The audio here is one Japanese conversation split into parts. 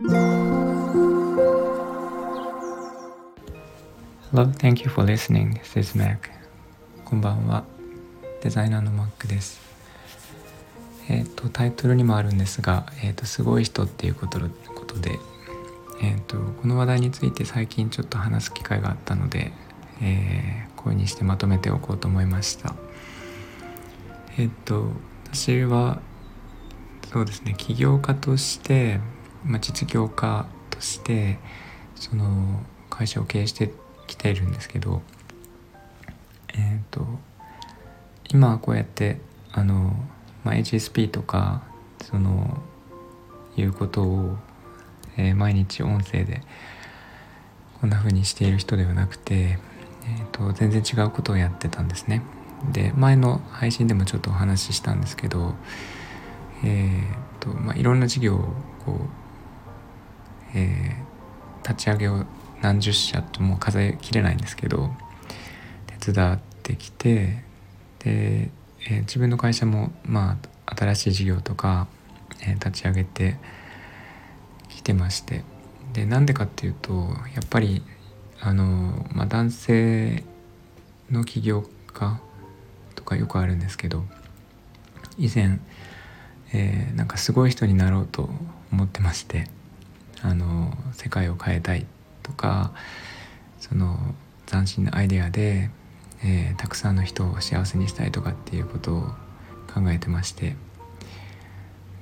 Hello, thank you for listening. This is Mac. こんばんは。デザイナーの Mac です。えっ、と、タイトルにもあるんですが、えっ、と、すごい人っていうことことで、えっ、と、この話題について最近ちょっと話す機会があったので、えー、こういうにしてまとめておこうと思いました。えっ、と、私は、そうですね、起業家として、まあ、実業家として、その会社を経営してきているんですけどえっ、と今はこうやってあの、まあ、HSP とかそのいうことを、えー毎日音声でこんな風にしている人ではなくて、えー、と全然違うことをやってたんですね。で前の配信でもちょっとお話ししたんですけど、えーとまあ、いろんな事業をこう、えー立ち上げを何十社とも数えきれないんですけど手伝ってきてで、えー自分の会社もまあ新しい事業とか、えー立ち上げてきてましてでなんでかっていうとやっぱりあの、まあ、男性の起業家とかよくあるんですけど以前、えーなんかすごい人になろうと思ってましてあの世界を変えたいとかその斬新なアイデアで、えーたくさんの人を幸せにしたいとかっていうことを考えてまして。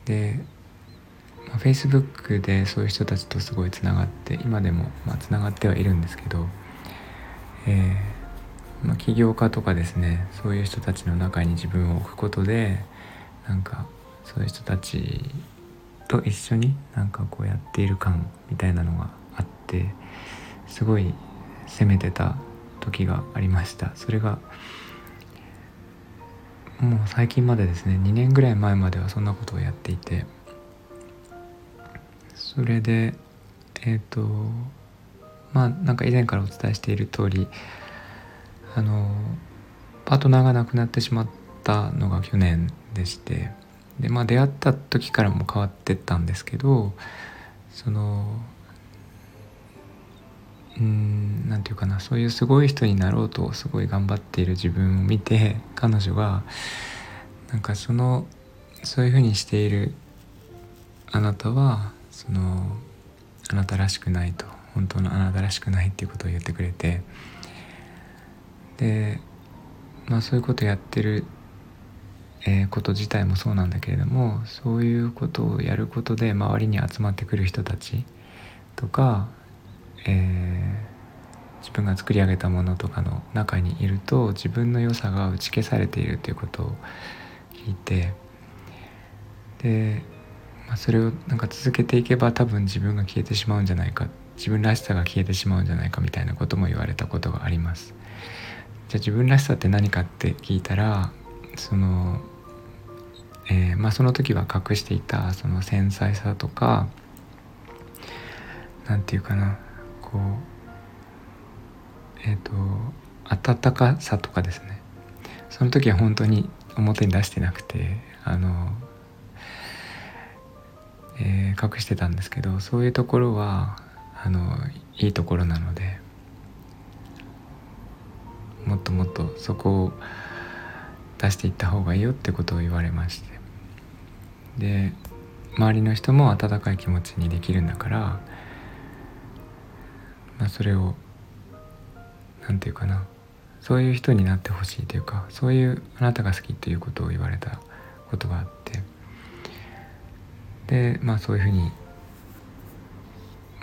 で、まあ、Facebook でそういう人たちとすごいつながって今でもまあがってはいるんですけど、えーまあ、起業家とかですねそういう人たちの中に自分を置くことでなんかそういう人たちと一緒になんかこうやっている感みたいなのがあってすごい攻めてた時がありました。それがもう最近までですね2年ぐらい前まではそんなことをやっていてそれでえっ、とまあなんか以前からお伝えしている通りあのパートナーが亡くなってしまったのが去年でしてでまあ出会った時からも変わってったんですけどそのうんなんていうかなそういうすごい人になろうとすごい頑張っている自分を見て彼女がなんかそのそういうふうにしているあなたはそのあなたらしくないと本当のあなたらしくないっていうことを言ってくれて。でまあそういうことやってるえこと自体もそうなんだけれどもそういうことをやることで周りに集まってくる人たちとか、えー自分が作り上げたものとかの中にいると自分の良さが打ち消されているということを聞いてで、まあ、それをなんか続けていけば多分自分が消えてしまうんじゃないか自分らしさが消えてしまうんじゃないかみたいなことも言われたことがあります。じゃあ自分らしさって何かって聞いたらそのえーまあ、その時は隠していたその繊細さとかなんていうかなこうえっ、と温かさとかですね。その時は本当に表に出してなくてあの、えー隠してたんですけどそういうところはあのいいところなのでもっともっとそこを出していった方がいいよってことを言われまして。で周りの人も温かい気持ちにできるんだから、まあ、それをなんていうかな。そういう人になってほしいというかそういうあなたが好きということを言われたことがあって。でまあそういうふうに、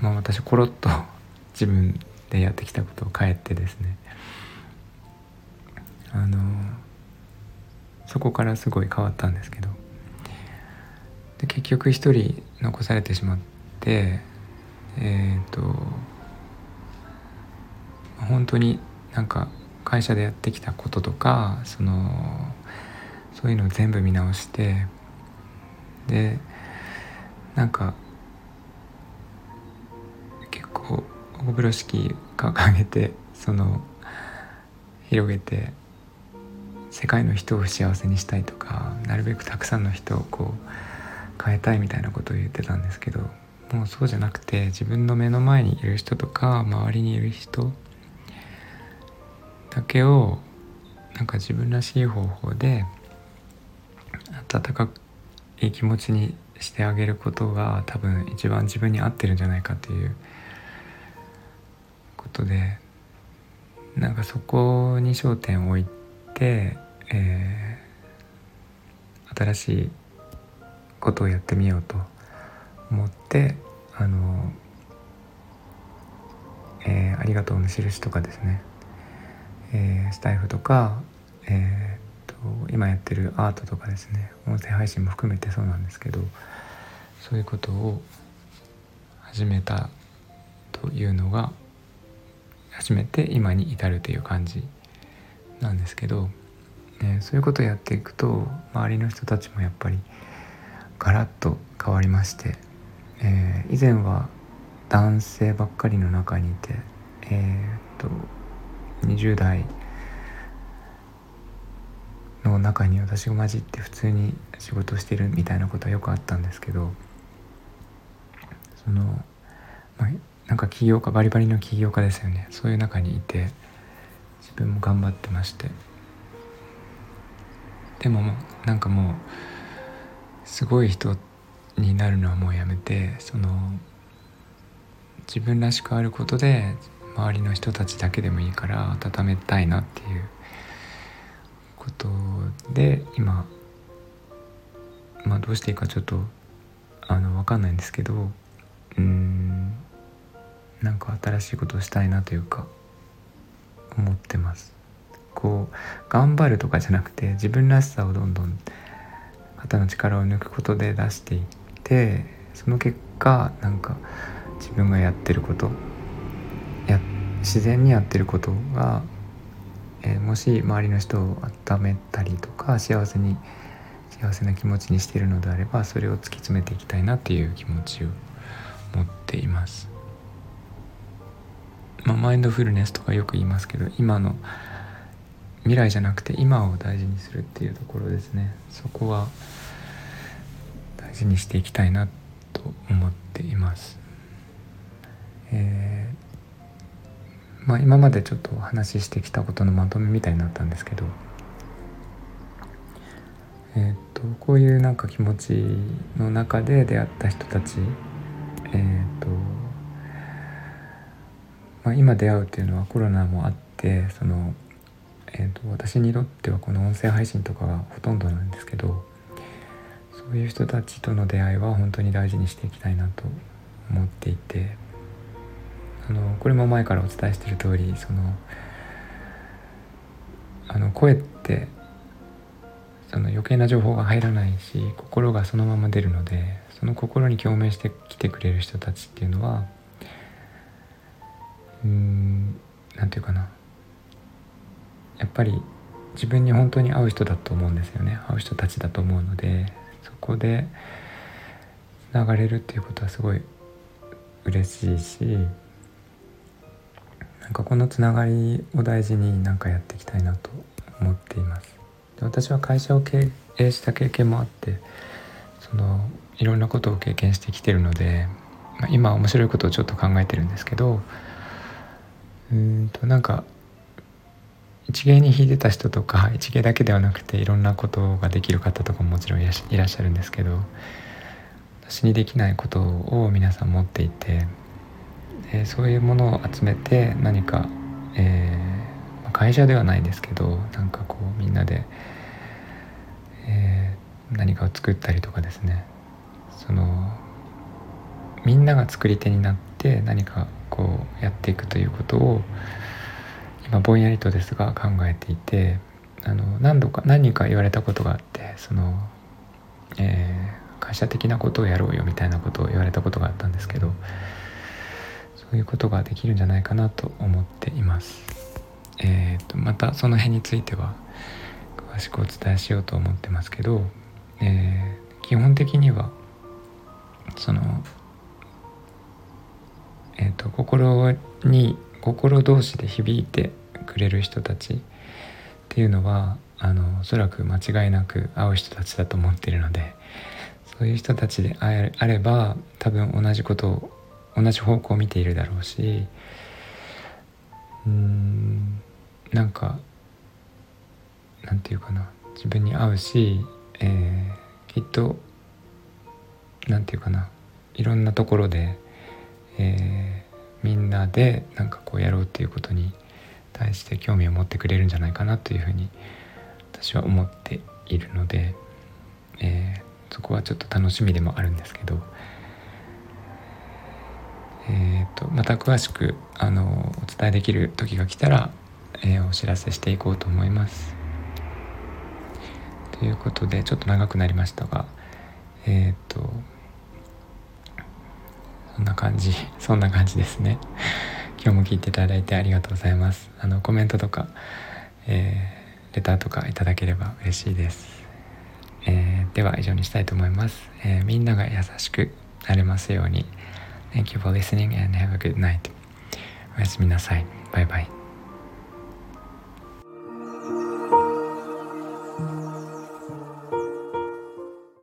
まあ、私コロッと 自分でやってきたことを変えてですね。あのそこからすごい変わったんですけど。で結局一人残されてしまってえっ、と本当になんか会社でやってきたこととかそのそういうのを全部見直してでなんか結構大風呂敷掲げてその広げて世界の人を幸せにしたいとかなるべくたくさんの人をこう変えたいみたいなことを言ってたんですけどもうそうじゃなくて自分の目の前にいる人とか周りにいる人だけをなんか自分らしい方法で温かい気持ちにしてあげることが多分一番自分に合ってるんじゃないかということでなんかそこに焦点を置いてて、えー、新しいことをやってみようと思ってあの、えー、ありがとうの印とかですね、えー、スタイフとか、えーと、今やってるアートとかですね。音声配信も含めてそうなんですけどそういうことを始めたというのが初めて今に至るという感じなんですけど、ね、そういうことをやっていくと周りの人たちもやっぱりガラッと変わりまして、えー、以前は男性ばっかりの中にいてえー、っと20代の中に私が混じって普通に仕事してるみたいなことはよくあったんですけどその、まあ、なんか起業家バリバリの起業家ですよね。そういう中にいて自分も頑張ってまして。でもなんかもうすごい人になるのはもうやめてその自分らしくあることで周りの人たちだけでもいいから温めたいなっていうことで今まあどうしていいかちょっとあの分かんないんですけどうんなんか新しいことをしたいなというか。思ってますこう頑張るとかじゃなくて自分らしさをどんどん肩の力を抜くことで出していってその結果なんか自分がやってることや自然にやってることが、えー、もし周りの人を温めたりとか幸せに幸せな気持ちにしているのであればそれを突き詰めていきたいなっていう気持ちを持っています。まあ、マインドフルネスとかよく言いますけど今の未来じゃなくて今を大事にするっていうところですねそこは大事にしていきたいなと思っています。えー、まあ、今までちょっとお話ししてきたことのまとめみたいになったんですけど、えー、っとこういうなんか気持ちの中で出会った人たち、えー、っとまあ、今出会うっていうのはコロナもあってその、えーと、私にとってはこの音声配信とかがほとんどなんですけどそういう人たちとの出会いは本当に大事にしていきたいなと思っていてあのこれも前からお伝えしている通りそのあの声ってその余計な情報が入らないし心がそのまま出るのでその心に共鳴してきてくれる人たちっていうのはうん何て言うかな。やっぱり自分に本当に合う人だと思うんですよね。合う人たちだと思うのでそこで流れるっていうことはすごい嬉しいしなんかこのつながりを大事になんかやっていきたいなと思っています。で私は会社を経営した経験もあってそのいろんなことを経験してきてるので、まあ、今面白いことをちょっと考えてるんですけどうんとなんか一芸に弾いてた人とか一芸だけではなくていろんなことができる方とかももちろんいらっしゃるんですけど私にできないことを皆さん持っていてでそういうものを集めて何か、えー、会社ではないですけどなんかこうみんなで、えー、何かを作ったりとかですね。そのみんなが作り手になって何かこうやっていくということを今ぼんやりとですが考えていてあの何度か何人か言われたことがあってその、えー、会社的なことをやろうよみたいなことを言われたことがあったんですけどそういうことができるんじゃないかなと思っています。えーと、またその辺については詳しくお伝えしようと思ってますけど、えー、基本的にはそのえーと、心に心同士で響いてくれる人たちっていうのはあのおそらく間違いなく会う人たちだと思っているのでそういう人たちであれば多分同じことを同じ方向を見ているだろうしうーんなんかなんていうかな自分に合うし、えー、きっとなんていうかないろんなところで、えー、みんなでなんかこうやろうっていうことに対して興味を持ってくれるんじゃないかなというふうに私は思っているので、えー、そこはちょっと楽しみでもあるんですけど、えーと、また詳しくあのお伝えできる時が来たら、えー、お知らせしていこうと思います。ということでちょっと長くなりましたがえっ、とそんな感じ。そんな感じですね。今日も聞いていただいてありがとうございます。あのコメントとか、えー、レターとかいただければ嬉しいです、えー、では以上にしたいと思います、えー、みんなが優しくなれますように。Thank you for listening and have a good night. おやすみなさい。バイバイ。